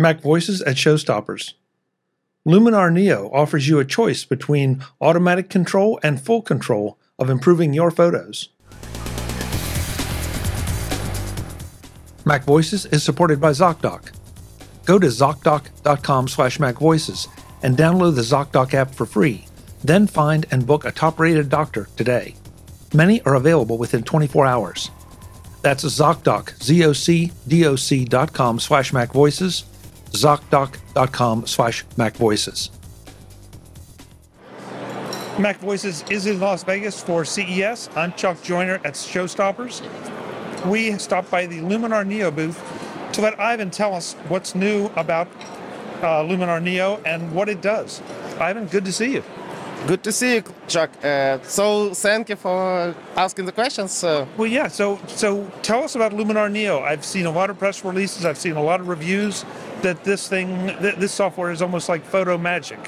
Mac Voices at Showstoppers. Luminar Neo offers you a choice between automatic control and full control of improving your photos. Mac Voices is supported by ZocDoc. Go to ZocDoc.com slash MacVoices and download the ZocDoc app for free. Then find and book a top-rated doctor today. Many are available within 24 hours. That's ZocDoc, Z-O-C-D-O-C dot com slash MacVoices, ZocDoc.com slash MacVoices. Mac Voices is in Las Vegas for CES. I'm Chuck Joiner at Showstoppers we stopped by the Luminar Neo booth to let Ivan tell us what's new about uh, Luminar Neo and what it does. Ivan, good to see you. Good to see you, Chuck. Uh, so thank you for asking the questions. Uh, well, yeah. So, so tell us about Luminar Neo. I've seen a lot of press releases. I've seen a lot of reviews that this thing, th- this software is almost like photo magic.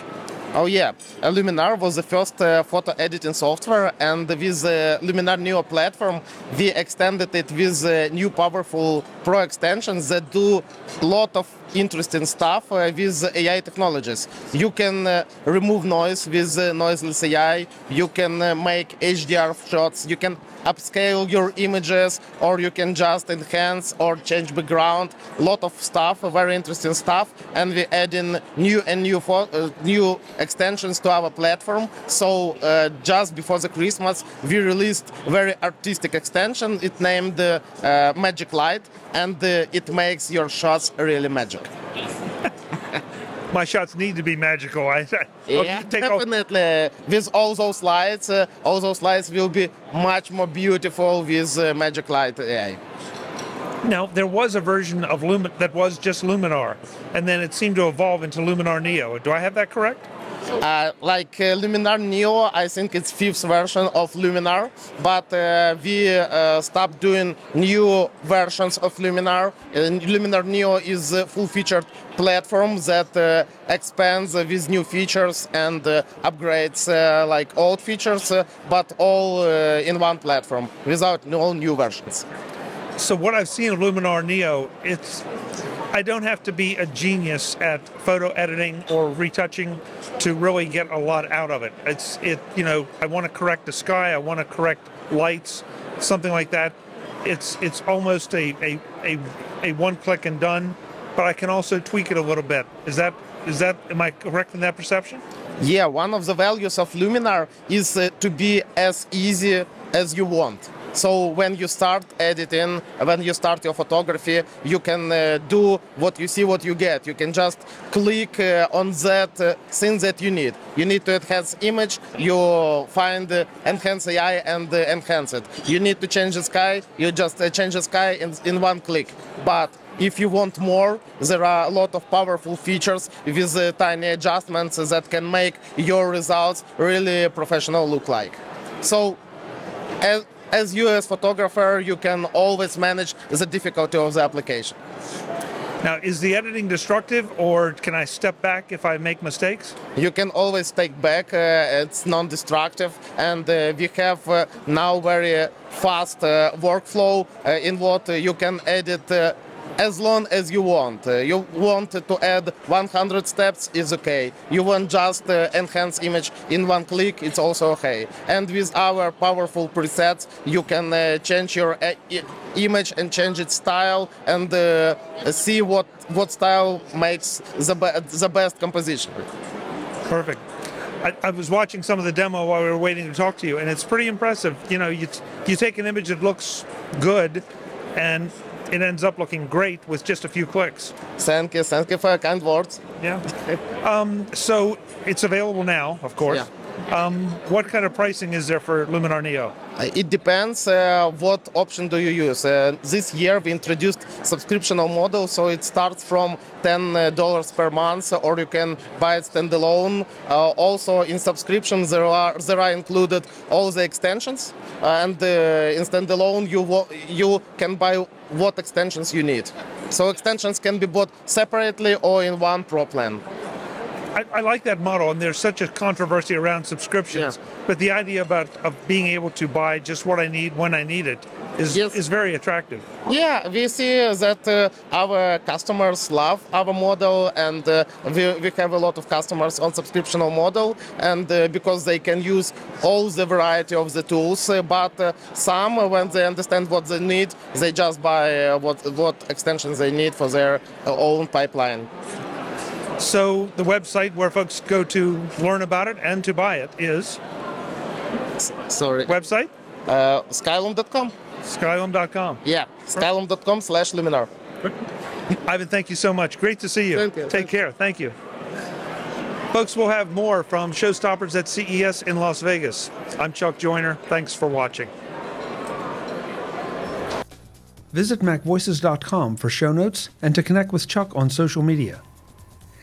Oh yeah, uh, Luminar was the first uh, photo editing software, and with the uh, Luminar Neo platform, we extended it with uh, new powerful Pro extensions that do a lot of interesting stuff uh, with AI technologies. You can uh, remove noise with noiseless AI. You can make HDR shots. You can upscale your images or you can just enhance or change background a lot of stuff very interesting stuff and we add in new and new uh, new extensions to our platform so uh, just before the christmas we released very artistic extension it named uh, magic light and uh, it makes your shots really magic my shots need to be magical. I, yeah, definitely. Off. With all those lights, uh, all those lights will be much more beautiful with uh, Magic Light AI. Now, there was a version of Lumin that was just Luminar, and then it seemed to evolve into Luminar Neo. Do I have that correct? Uh, like uh, Luminar Neo, I think it's fifth version of Luminar, but uh, we uh, stopped doing new versions of Luminar. And Luminar Neo is a full-featured platform that uh, expands with new features and uh, upgrades like old features, but all in one platform without all new versions. So what I've seen of Luminar Neo, it's I don't have to be a genius at photo editing or retouching to really get a lot out of it. It's it you know I want to correct the sky, I want to correct lights, something like that. It's it's almost a a, a, a one click and done, but I can also tweak it a little bit. Is that is that am I correct in that perception? Yeah, one of the values of Luminar is uh, to be as easy as you want. So when you start editing, when you start your photography, you can uh, do what you see, what you get. You can just click uh, on that uh, thing that you need. You need to enhance image, you find uh, enhance AI and uh, enhance it. You need to change the sky, you just uh, change the sky in, in one click. But if you want more, there are a lot of powerful features with uh, tiny adjustments that can make your results really professional look like. So, as, as you as photographer, you can always manage the difficulty of the application. Now, is the editing destructive, or can I step back if I make mistakes? You can always take back. Uh, it's non-destructive, and uh, we have uh, now very fast uh, workflow uh, in what you can edit uh, as long as you want. Uh, you want to add 100 steps is okay. You want just uh, enhance image in one click, it's also okay. And with our powerful presets, you can uh, change your uh, image and change its style and uh, see what what style makes the, be- the best composition. Perfect. I, I, was watching some of the demo while we were waiting to talk to you, and it's pretty impressive. You know, you, you take an image that looks good, and it ends up looking great with just a few clicks. Thank you, thank you for your kind words. Yeah. um, so it's available now, of course. Yeah. Um, what kind of pricing is there for Luminar Neo? Uh, it depends uh, what option do you use. Uh, this year we introduced subscriptional model, so it starts from $10 uh, per month, or you can buy it standalone. Uh, also in subscription there are there are included all the extensions, and uh, in standalone you you can buy what extensions you need. So extensions can be bought separately or in one pro plan. I, I like that model, and there's such a controversy around subscriptions. Yeah. But the idea about of being able to buy just what I need when I need it is Yes. is very attractive. Yeah, we see that uh, our customers love our model, and uh, we, we have a lot of customers on subscriptional model, and uh, because they can use all the variety of the tools. Uh, but uh, some, uh, when they understand what they need, they just buy uh, what what extensions they need for their uh, own pipeline. So the website where folks go to learn about it and to buy it is Sorry, website uh, skylum.com. skylum.com. Yeah, skylum.com slash Luminar. Ivan, thank you so much. Great to see you. Thank you. Take Thank care. Thank you. Folks, we'll have more from Showstoppers at CES in Las Vegas. I'm Chuck Joiner. Thanks for watching. Visit MacVoices.com for show notes and to connect with Chuck on social media.